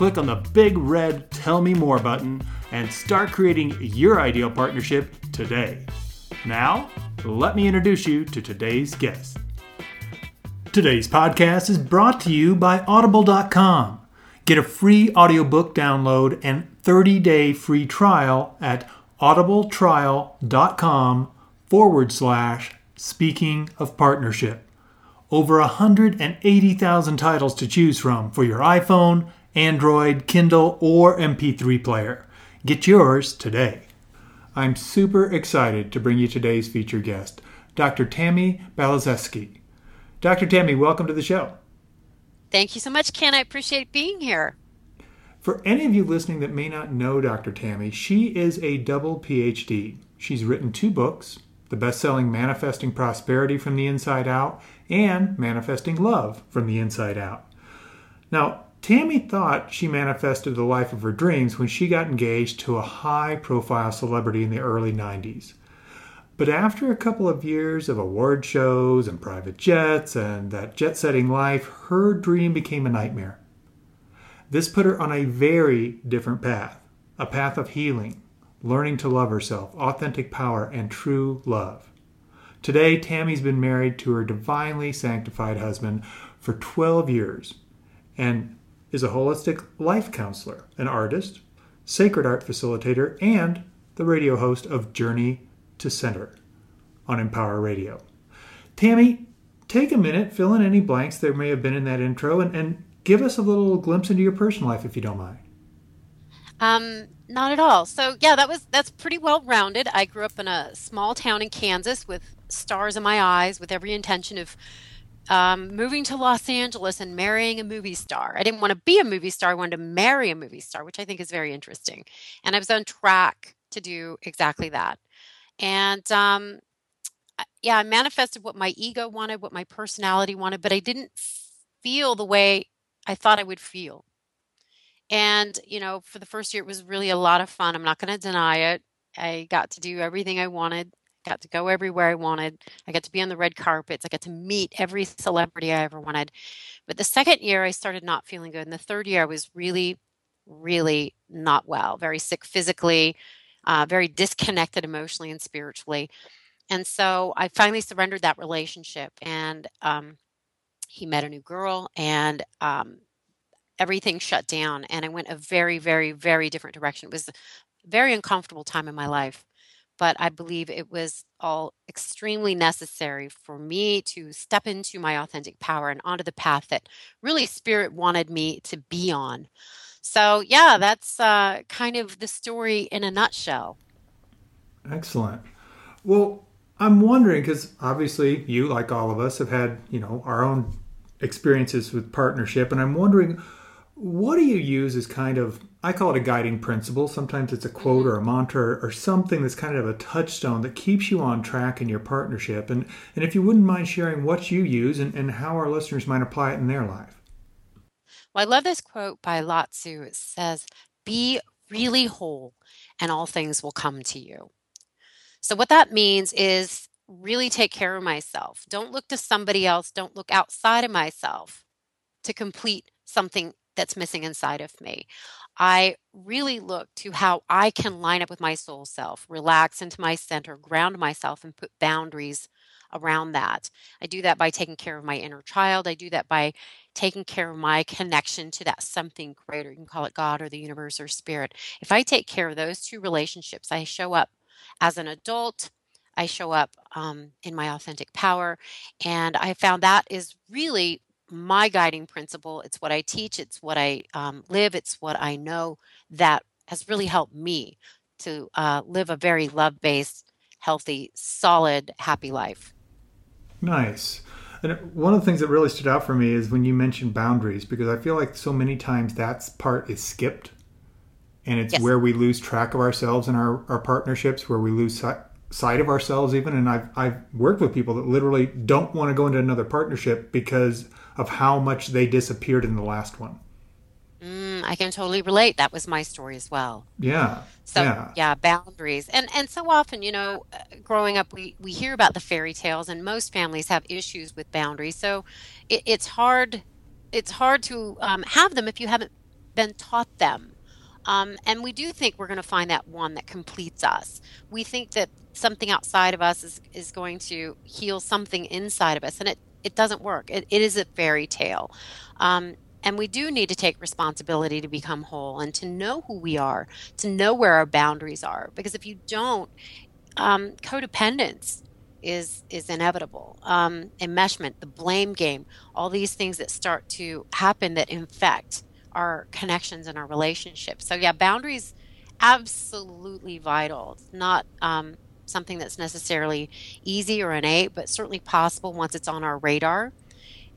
click on the big red Tell Me More button, and start creating your ideal partnership today. Now, let me introduce you to today's guest. Today's podcast is brought to you by Audible.com. Get a free audiobook download and 30 day free trial at audibletrial.com forward slash speaking of partnership. Over 180,000 titles to choose from for your iPhone, Android, Kindle, or MP3 player. Get yours today. I'm super excited to bring you today's featured guest, Dr. Tammy Baliszewski. Dr. Tammy, welcome to the show. Thank you so much, Ken. I appreciate being here. For any of you listening that may not know Dr. Tammy, she is a double PhD. She's written two books the best selling Manifesting Prosperity from the Inside Out and Manifesting Love from the Inside Out. Now, Tammy thought she manifested the life of her dreams when she got engaged to a high profile celebrity in the early 90s. But after a couple of years of award shows and private jets and that jet setting life, her dream became a nightmare. This put her on a very different path a path of healing, learning to love herself, authentic power, and true love. Today, Tammy's been married to her divinely sanctified husband for 12 years and is a holistic life counselor, an artist, sacred art facilitator, and the radio host of Journey to center on Empower Radio. Tammy, take a minute, fill in any blanks there may have been in that intro, and, and give us a little glimpse into your personal life if you don't mind. Um, not at all. So yeah, that was that's pretty well rounded. I grew up in a small town in Kansas with stars in my eyes, with every intention of um, moving to Los Angeles and marrying a movie star. I didn't want to be a movie star; I wanted to marry a movie star, which I think is very interesting. And I was on track to do exactly that. And um, yeah, I manifested what my ego wanted, what my personality wanted, but I didn't feel the way I thought I would feel. And, you know, for the first year, it was really a lot of fun. I'm not going to deny it. I got to do everything I wanted, got to go everywhere I wanted. I got to be on the red carpets. I got to meet every celebrity I ever wanted. But the second year, I started not feeling good. And the third year, I was really, really not well, very sick physically, uh, very disconnected emotionally and spiritually. And so I finally surrendered that relationship, and um, he met a new girl, and um, everything shut down. And I went a very, very, very different direction. It was a very uncomfortable time in my life, but I believe it was all extremely necessary for me to step into my authentic power and onto the path that really Spirit wanted me to be on. So, yeah, that's uh, kind of the story in a nutshell. Excellent. Well, I'm wondering because obviously you, like all of us, have had you know our own experiences with partnership, and I'm wondering what do you use as kind of I call it a guiding principle. Sometimes it's a quote or a mm-hmm. mantra or something that's kind of a touchstone that keeps you on track in your partnership. And and if you wouldn't mind sharing what you use and, and how our listeners might apply it in their life. Well, I love this quote by Lao Tzu. It says, Be really whole, and all things will come to you. So, what that means is really take care of myself. Don't look to somebody else. Don't look outside of myself to complete something that's missing inside of me. I really look to how I can line up with my soul self, relax into my center, ground myself, and put boundaries around that. I do that by taking care of my inner child. I do that by taking care of my connection to that something greater. You can call it God or the universe or spirit. If I take care of those two relationships, I show up as an adult. I show up um, in my authentic power. And I found that is really my guiding principle. It's what I teach, it's what I um, live, it's what I know that has really helped me to uh, live a very love based, healthy, solid, happy life. Nice. And one of the things that really stood out for me is when you mentioned boundaries, because I feel like so many times that part is skipped and it's Yes. where we lose track of ourselves and our, our partnerships, where we lose si- sight of ourselves even. And I've, I've worked with people that literally don't want to go into another partnership because of how much they disappeared in the last one. Mm, I can totally relate. That was my story as well. Yeah. So yeah. yeah, boundaries, and and so often, you know, uh, growing up, we we hear about the fairy tales, and most families have issues with boundaries. So it, it's hard, it's hard to um, have them if you haven't been taught them. Um, and we do think we're going to find that one that completes us. We think that something outside of us is is going to heal something inside of us, and it it doesn't work. It, it is a fairy tale. Um, and we do need to take responsibility to become whole and to know who we are to know where our boundaries are because if you don't um, codependence is is inevitable um, enmeshment the blame game all these things that start to happen that infect our connections and our relationships so yeah boundaries absolutely vital it's not um, something that's necessarily easy or innate but certainly possible once it's on our radar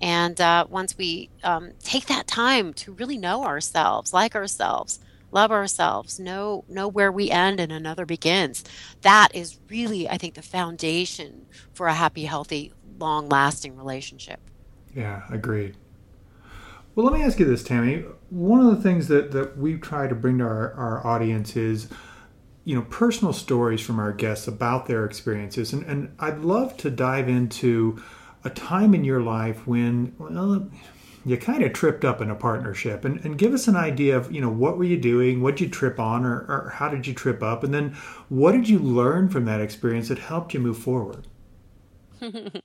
and uh, once we um, take that time to really know ourselves, like ourselves, love ourselves, know know where we end and another begins, that is really, I think, the foundation for a happy, healthy, long-lasting relationship. Yeah, agreed. Well, let me ask you this, Tammy. One of the things that, that we try to bring to our, our audience is, you know, personal stories from our guests about their experiences. And, and I'd love to dive into a time in your life when, well, you kind of tripped up in a partnership and, and give us an idea of, you know, what were you doing? What did you trip on or, or how did you trip up? And then what did you learn from that experience that helped you move forward?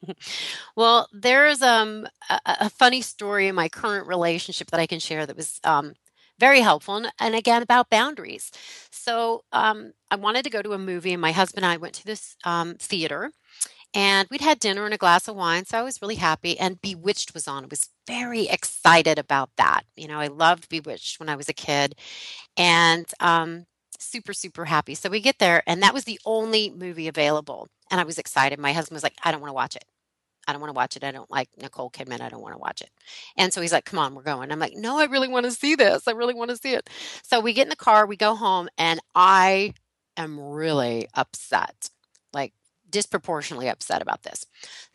well, there's um, a, a funny story in my current relationship that I can share that was um, very helpful and, and again about boundaries. So um, I wanted to go to a movie, and my husband and I went to this um, theater and we'd had dinner and a glass of wine so i was really happy and bewitched was on. I was very excited about that you know i loved bewitched when i was a kid and um, super super happy. So we get there and that was the only movie available and i was excited. My husband was like i don't want to watch it I don't want to watch it. I don't like Nicole Kidman. I don't want to watch it. And so he's like, come on, we're going. I'm like, no, I really want to see this. I really want to see it. So we get in the car, we go home, and I am really upset. Like, disproportionately upset about this.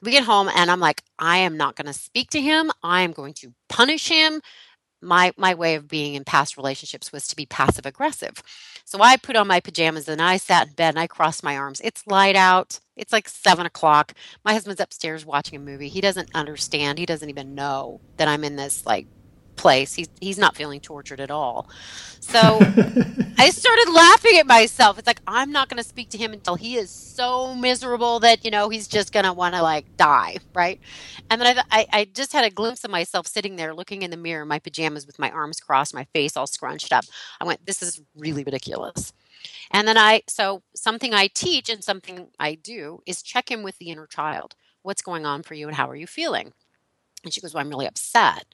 We get home and I'm like, I am not going to speak to him. I am going to punish him. My my way of being in past relationships was to be passive aggressive. So I put on my pajamas and I sat in bed and I crossed my arms. It's light out. It's like seven o'clock. My husband's upstairs watching a movie. He doesn't understand. He doesn't even know that I'm in this like place. He's he's not feeling tortured at all. So I started laughing at myself. It's like I'm not going to speak to him until he is so miserable that you know he's just going to want to like die, right? And then I, I I just had a glimpse of myself sitting there looking in the mirror in my pajamas with my arms crossed, my face all scrunched up. I went, this is really ridiculous. And then I so something I teach and something I do is check in with the inner child. What's going on for you and how are you feeling? And she goes, Well, I'm really upset.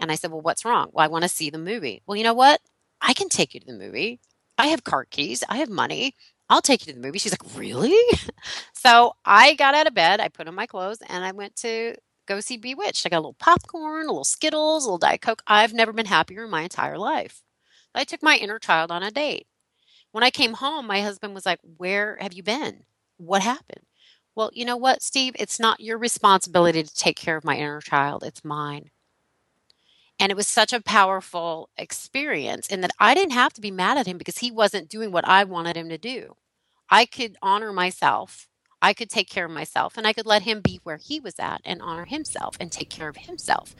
And I said, Well, what's wrong? Well, I want to see the movie. Well, you know what? I can take you to the movie. I have car keys. I have money. I'll take you to the movie. She's like, Really? so I got out of bed. I put on my clothes and I went to go see Bewitched. I got a little popcorn, a little Skittles, a little Diet Coke. I've never been happier in my entire life. I took my inner child on a date. When I came home, my husband was like, Where have you been? What happened? Well, you know what, Steve? It's not your responsibility to take care of my inner child, it's mine. And it was such a powerful experience in that I didn't have to be mad at him because he wasn't doing what I wanted him to do. I could honor myself. I could take care of myself and I could let him be where he was at and honor himself and take care of himself.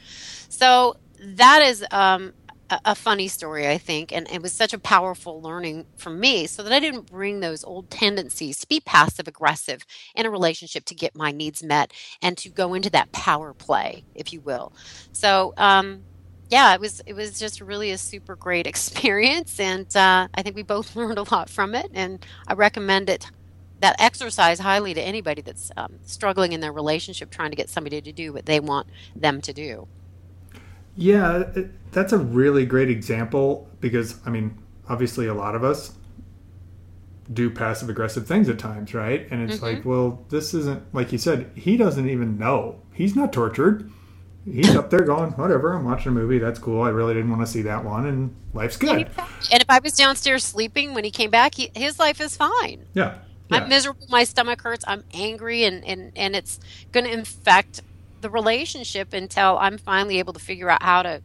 So that is um, a, a funny story, I think. And it was such a powerful learning for me so that I didn't bring those old tendencies to be passive aggressive in a relationship to get my needs met and to go into that power play, if you will. So, um, yeah, it was it was just really a super great experience, and uh, I think we both learned a lot from it. And I recommend it that exercise highly to anybody that's um, struggling in their relationship, trying to get somebody to do what they want them to do. Yeah, it, that's a really great example because I mean, obviously, a lot of us do passive aggressive things at times, right? And it's Mm-hmm. like, well, this isn't like you said. He doesn't even know. He's not tortured. he's up there going, whatever, I'm watching a movie. That's cool. I really didn't want to see that one, and life's good. And if I was downstairs sleeping when he came back, he, his life is fine. Yeah. yeah. I'm miserable. My stomach hurts. I'm angry, and, and, and it's going to infect the relationship until I'm finally able to figure out how to,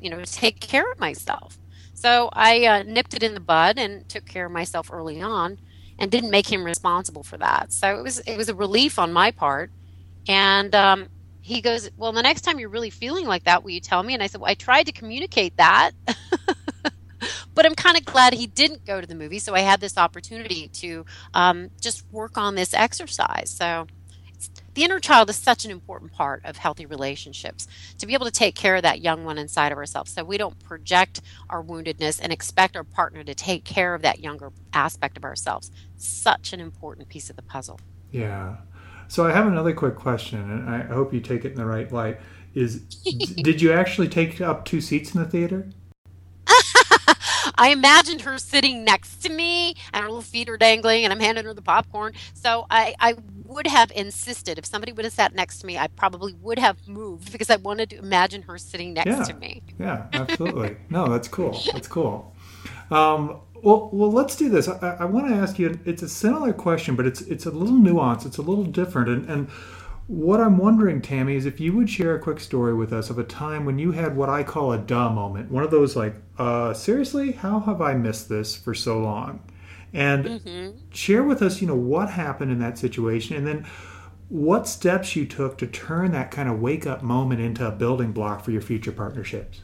you know, take care of myself. So I uh, nipped it in the bud and took care of myself early on, and didn't make him responsible for that. So it was it was a relief on my part, and um, he goes, Well, the next time you're really feeling like that, will you tell me? And I said, Well, I tried to communicate that. but I'm kind of glad he didn't go to the movie. So I had this opportunity to um, just work on this exercise. So the inner child is such an important part of healthy relationships to be able to take care of that young one inside of ourselves so we don't project our woundedness and expect our partner to take care of that younger aspect of ourselves. Such an important piece of the puzzle. Yeah. So I have another quick question, and I hope you take it in the right light. Is did you actually take up two seats in the theater? I imagined her sitting next to me and her little feet are dangling and I'm handing her the popcorn. So I, I would have insisted if somebody would have sat next to me, I probably would have moved because I wanted to imagine her sitting next yeah. to me. Yeah, absolutely. no, that's cool. That's cool. Um, well, well, let's do this. I, I want to ask you. It's a similar question, but it's it's a little nuanced. It's a little different. And and what I'm wondering, Tammy, is if you would share a quick story with us of a time when you had what I call a duh moment. One of those like, uh, seriously, how have I missed this for so long? And mm-hmm. share with us, you know, what happened in that situation, and then what steps you took to turn that kind of wake up moment into a building block for your future partnerships.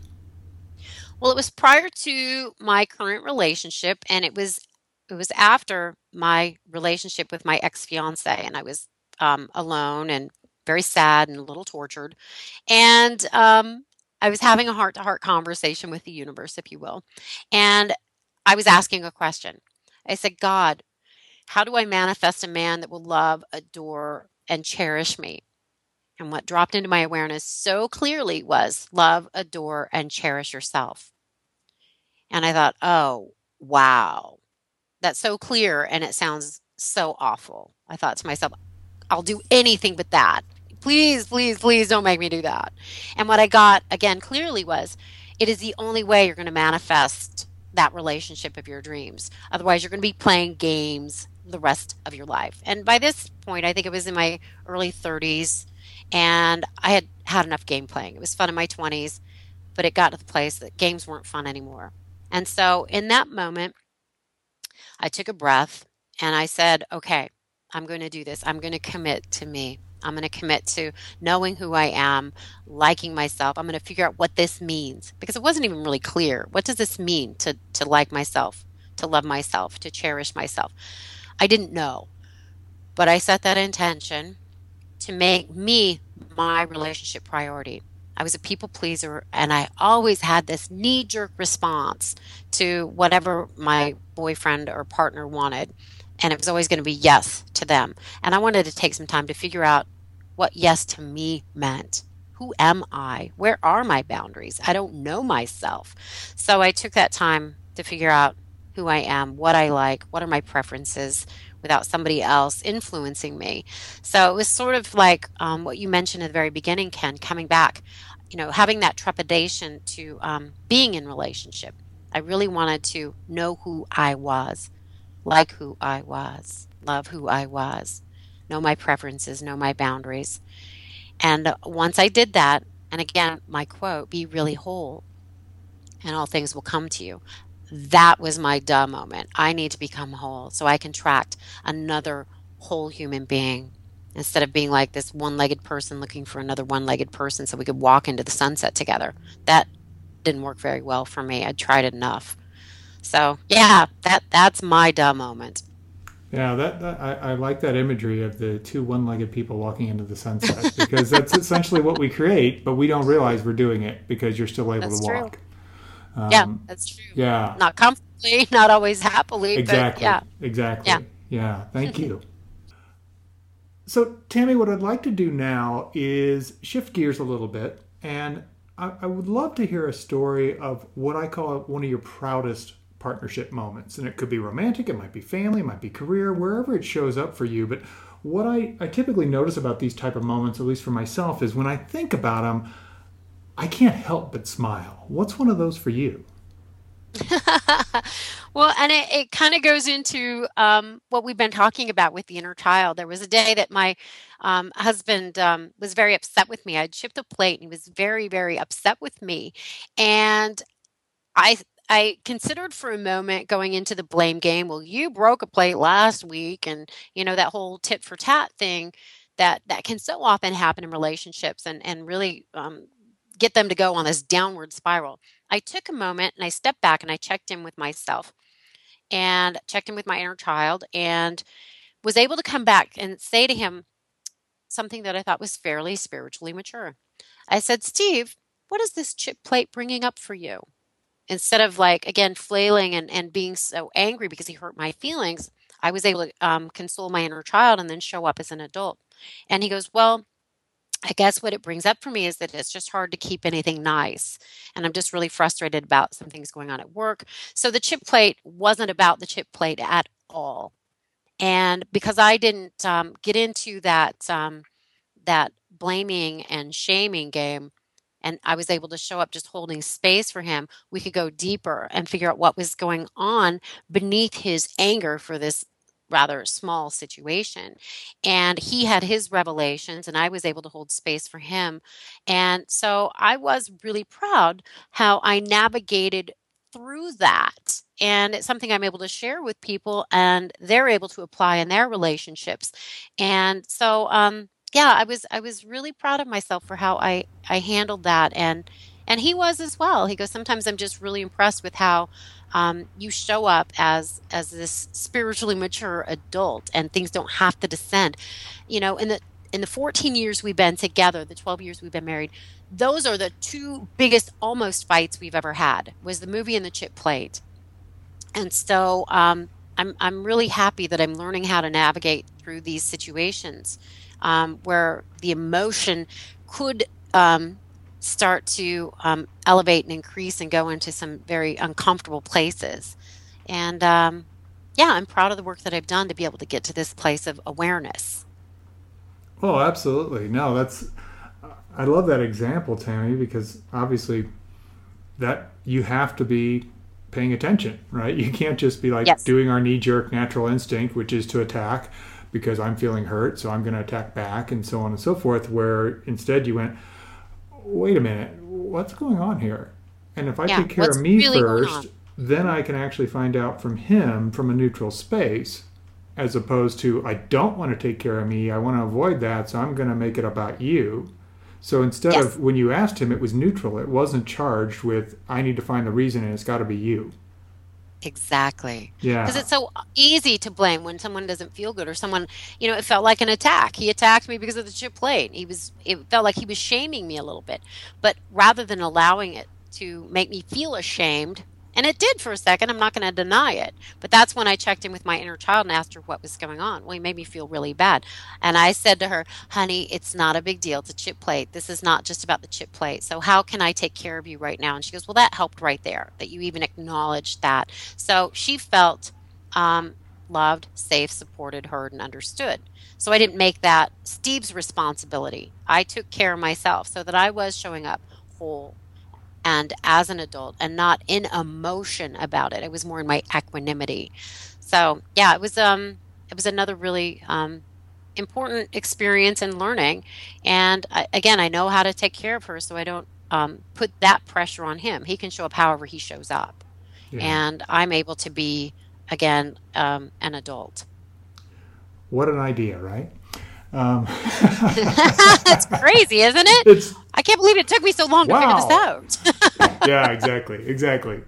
Well, it was prior to my current relationship, and it was it was after my relationship with my ex fiance, and I was um, alone and very sad and a little tortured, and um, I was having a heart to heart conversation with the universe, if you will, and I was asking a question. I said, God, how do I manifest a man that will love, adore, and cherish me? And what dropped into my awareness so clearly was love, adore, and cherish yourself. And I thought, oh, wow, that's so clear and it sounds so awful. I thought to myself, I'll do anything but that. Please, please, please don't make me do that. And what I got again clearly was it is the only way you're going to manifest that relationship of your dreams. Otherwise, you're going to be playing games the rest of your life. And by this point, I think it was in my early 30s, and I had had enough game playing. It was fun in my 20s, but it got to the place that games weren't fun anymore. And so in that moment, I took a breath and I said, okay, I'm going to do this. I'm going to commit to me. I'm going to commit to knowing who I am, liking myself. I'm going to figure out what this means because it wasn't even really clear. What does this mean to, to like myself, to love myself, to cherish myself? I didn't know. But I set that intention to make me my relationship priority. I was a people pleaser and I always had this knee jerk response to whatever my boyfriend or partner wanted. And it was always going to be yes to them. And I wanted to take some time to figure out what yes to me meant. Who am I? Where are my boundaries? I don't know myself. So I took that time to figure out who I am, what I like, what are my preferences without somebody else influencing me. So it was sort of like um, what you mentioned at the very beginning, Ken, coming back, you know, having that trepidation to um, being in relationship. I really wanted to know who I was, like who I was, love who I was, know my preferences, know my boundaries. And once I did that, and again, my quote, be really whole, and all things will come to you that was my duh moment. I need to become whole so I can attract another whole human being instead of being like this one legged person looking for another one legged person so we could walk into the sunset together. That didn't work very well for me. I tried enough. So yeah, that that's my duh moment. Yeah, that, that I, I, like that imagery of the two one-legged people walking into the sunset because that's essentially what we create, but we don't realize we're doing it because you're still able that's to walk. True. Um, yeah, that's true. Yeah. Not comfortably, not always happily. Exactly. yeah. Exactly. Yeah. yeah. Thank you. So, Tammy, what I'd like to do now is shift gears a little bit. And I, I would love to hear a story of what I call one of your proudest partnership moments. And it could be romantic, it might be family, it might be career, wherever it shows up for you. But what I, I typically notice about these type of moments, at least for myself, is when I think about them, I can't help but smile. What's one of those for you? well, and it, it kind of goes into um, what we've been talking about with the inner child. There was a day that my um, husband um, was very upset with me. I'd shipped a plate and he was very, very upset with me. And I I considered for a moment going into the blame game. Well, you broke a plate last week, and you know that whole tit for tat thing that that can so often happen in relationships and and really um, get them to go on this downward spiral. I took a moment and I stepped back and I checked in with myself and checked in with my inner child and was able to come back and say to him something that I thought was fairly spiritually mature. I said, Steve, what is this chip plate bringing up for you? Instead of like, again, flailing and, and being so angry because he hurt my feelings, I was able to um, console my inner child and then show up as an adult. And he goes, Well, I guess what it brings up for me is that it's just hard to keep anything nice. And I'm just really frustrated about some things going on at work. So the chip plate wasn't about the chip plate at all. And because I didn't um, get into that, um, that blaming and shaming game, and I was able to show up just holding space for him, we could go deeper and figure out what was going on beneath his anger for this rather small situation. And he had his revelations, and I was able to hold space for him. And so I was really proud how I navigated through that. And it's something I'm able to share with people, and they're able to apply in their relationships. And so, um, yeah, I was I was really proud of myself for how I I handled that, and and he was as well. He goes, sometimes I'm just really impressed with how um, you show up as as this spiritually mature adult and things don't have to descend. You know in the in the 14 years we've been together the 12 years we've been married those are the two biggest almost fights we've ever had was the movie and the chip plate. And so um, I'm, I'm really happy that i'm learning how to navigate through these situations um, where the emotion could um, start to um, elevate and increase and go into some very uncomfortable places. And um, yeah, I'm proud of the work that I've done to be able to get to this place of awareness. Oh, absolutely. No, that's, I love that example, Tammy, because obviously that you have to be paying attention, right? You can't just be like yes. doing our knee jerk natural instinct, which is to attack because I'm feeling hurt, so I'm going to attack back, and so on and so forth. Where instead you went, wait a minute, what's going on here? And if I yeah, take care of me really first, then I can actually find out from him from a neutral space, as opposed to I don't want to take care of me, I want to avoid that, so I'm going to make it about you. So instead yes. of when you asked him, it was neutral. It wasn't charged with I need to find the reason, and it's got to be you. Exactly. Yeah. Because it's so easy to blame when someone doesn't feel good or someone, you know, it felt like an attack. He attacked me because of the chip plate. He was, it felt like he was shaming me a little bit. But rather than allowing it to make me feel ashamed, and it did for a second. I'm not going to deny it. But that's when I checked in with my inner child and asked her what was going on. Well, he made me feel really bad. And I said to her, honey, it's not a big deal. It's a chip plate. This is not just about the chip plate. So how can I take care of you right now? And she goes, well, that helped right there, that you even acknowledged that. So she felt um, loved, safe, supported, heard, and understood. So I didn't make that Steve's responsibility. I took care of myself so that I was showing up whole, and as an adult and not in emotion about it. It was more in my equanimity. So yeah, it was um it was another really um important experience and learning. And I, again, I know how to take care of her, so I don't um, put that pressure on him. He can show up however he shows up, yeah. and I'm able to be again um, an adult. What an idea, right? Um. That's crazy, isn't it? It's, I can't believe it took me so long wow. to figure this out. yeah, exactly, exactly.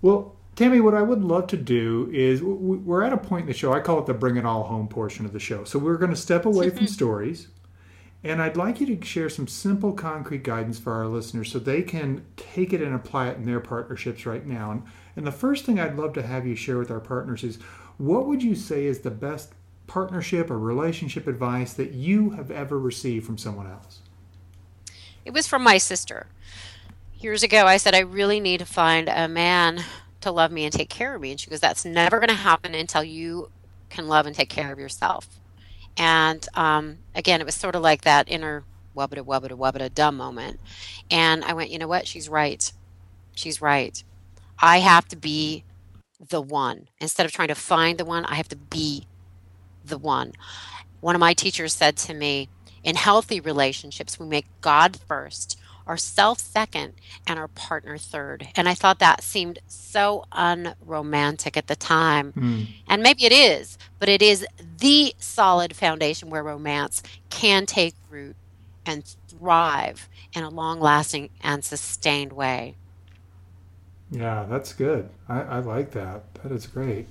Well, Tammy, what I would love to do is we're at a point in the show. I call it the bring it all home portion of the show. So we're going to step away from stories, and I'd like you to share some simple, concrete guidance for our listeners so they can take it and apply it in their partnerships right now. And, and the first thing I'd love to have you share with our partners is what would you say is the best partnership or relationship advice that you have ever received from someone else? It was from my sister. Years ago, I said, I really need to find a man to love me and take care of me. And she goes, That's never going to happen until you can love and take care of yourself. And um, again, it was sort of like that inner wubbada wubbada wubbada dumb moment. And I went, you know what? She's right. She's right. I have to be the one. Instead of trying to find the one, I have to be the one. One of my teachers said to me, in healthy relationships, we make God first, ourself second, and our partner third. And I thought that seemed so unromantic at the time. Mm. And maybe it is, but it is the solid foundation where romance can take root and thrive in a long lasting and sustained way. Yeah, that's good. I, I like that. That is great.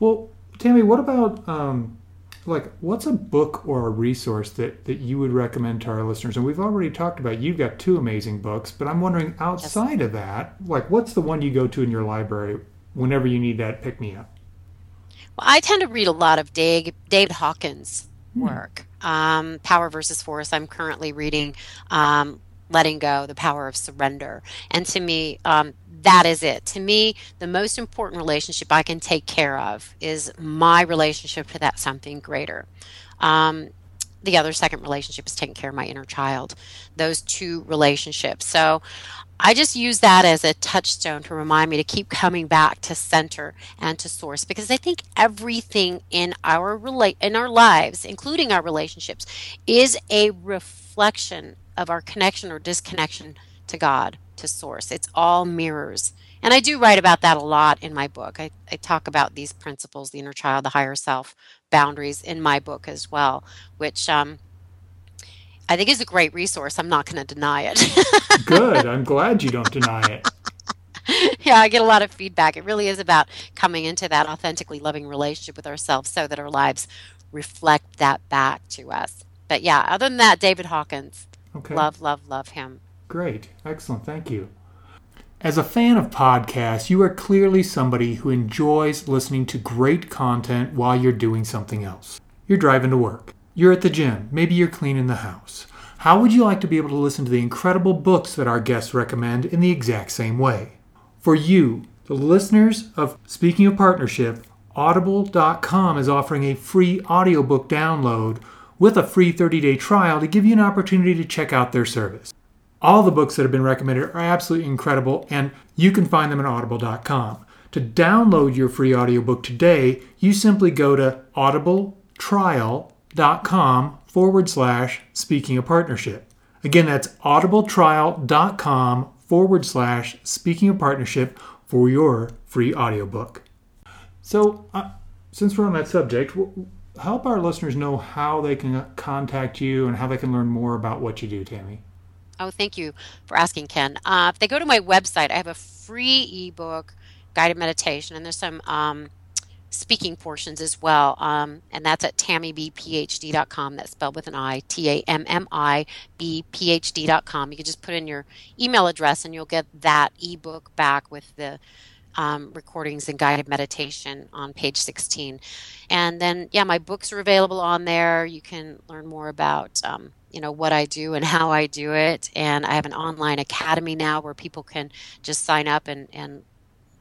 Well, Tammy, what about um, like what's a book or a resource that that you would recommend to our listeners? And we've already talked about you've got two amazing books, but I'm wondering outside yes. of that, like what's the one you go to in your library whenever you need that pick me up? Well, I tend to read a lot of Dave, David Hawkins' hmm. work. Um, Power versus Force. I'm currently reading um, letting go, the power of surrender. And to me, um, that is it. To me, the most important relationship I can take care of is my relationship to that something greater. Um, the other second relationship is taking care of my inner child. Those two relationships. So I just use that as a touchstone to remind me to keep coming back to center and to source because I think everything in our rela- in our lives, including our relationships, is a reflection of our connection or disconnection to God, to source. It's all mirrors. And I do write about that a lot in my book. I, I talk about these principles, the inner child, the higher self, boundaries in my book as well, which um, I think is a great resource. I'm not going to deny it. Good. I'm glad you don't deny it. yeah, I get a lot of feedback. It really is about coming into that authentically loving relationship with ourselves so that our lives reflect that back to us. But yeah, other than that, David Hawkins. Okay. Love, love, love him. Great. Excellent. Thank you. As a fan of podcasts, you are clearly somebody who enjoys listening to great content while you're doing something else. You're driving to work. You're at the gym. Maybe you're cleaning the house. How would you like to be able to listen to the incredible books that our guests recommend in the exact same way? For you, the listeners of Speaking of Partnership, Audible.com is offering a free audiobook download with a free 30 day trial to give you an opportunity to check out their service. All the books that have been recommended are absolutely incredible, and you can find them at audible.com. To download your free audiobook today, you simply go to audibletrial.com forward slash speaking of partnership. Again, that's audibletrial.com forward slash speaking of partnership for your free audiobook. So, uh, since we're on that subject, help our listeners know how they can contact you and how they can learn more about what you do, Tammy. Oh, thank you for asking, Ken. Uh, if they go to my website, I have a free ebook, guided meditation, and there's some um, speaking portions as well. Um, and that's at tammibphd.com. That's spelled with an I, T A M M I B P H D.com. You can just put in your email address and you'll get that ebook back with the um, recordings and guided meditation on page 16. And then, yeah, my books are available on there. You can learn more about, um, you know, what I do and how I do it. And I have an online academy now where people can just sign up and, and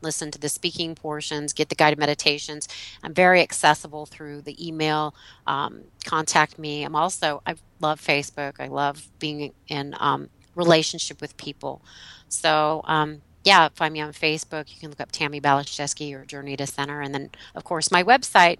listen to the speaking portions, get the guided meditations. I'm very accessible through the email. Um, contact me. I'm also, I love Facebook. I love being in um, relationship with people. So, um, yeah, find me on Facebook. You can look up Tammy Baliszewski or Journey to Center. And then, of course, my website.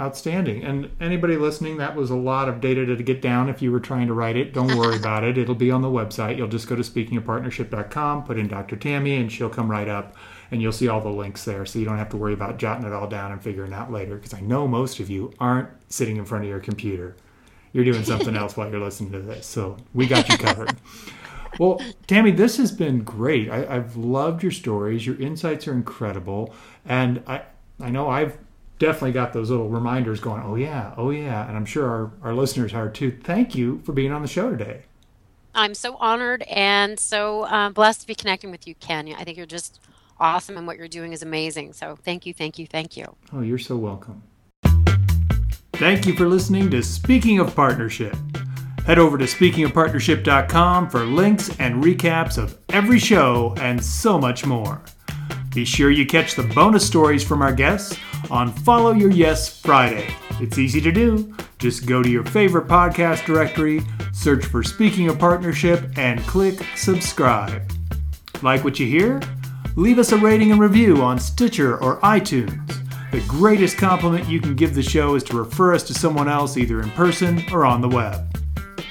Outstanding. And anybody listening, that was a lot of data to get down if you were trying to write it. Don't worry about it. It'll be on the website. You'll just go to speakingofpartnership.com, put in Dr. Tammy, and she'll come right up. And you'll see all the links there. So you don't have to worry about jotting it all down and figuring it out later. Because I know most of you aren't sitting in front of your computer. You're doing something else while you're listening to this. So we got you covered. well, Tammy, this has been great. I, have loved your stories. Your insights are incredible, and I I know I've definitely got those little reminders going. Oh yeah, oh yeah, and I'm sure our our listeners are too. Thank you for being on the show today. I'm so honored and so uh, blessed to be connecting with you, Kenya. I think you're just awesome, and what you're doing is amazing. So thank you, thank you, thank you. Oh, you're so welcome. Thank you for listening to Speaking of Partnership. Head over to speakingofpartnership.com for links and recaps of every show and so much more. Be sure you catch the bonus stories from our guests on Follow Your Yes Friday. It's easy to do. Just go to your favorite podcast directory, search for Speaking of Partnership, and click subscribe. Like what you hear? Leave us a rating and review on Stitcher or iTunes. The greatest compliment you can give the show is to refer us to someone else either in person or on the web.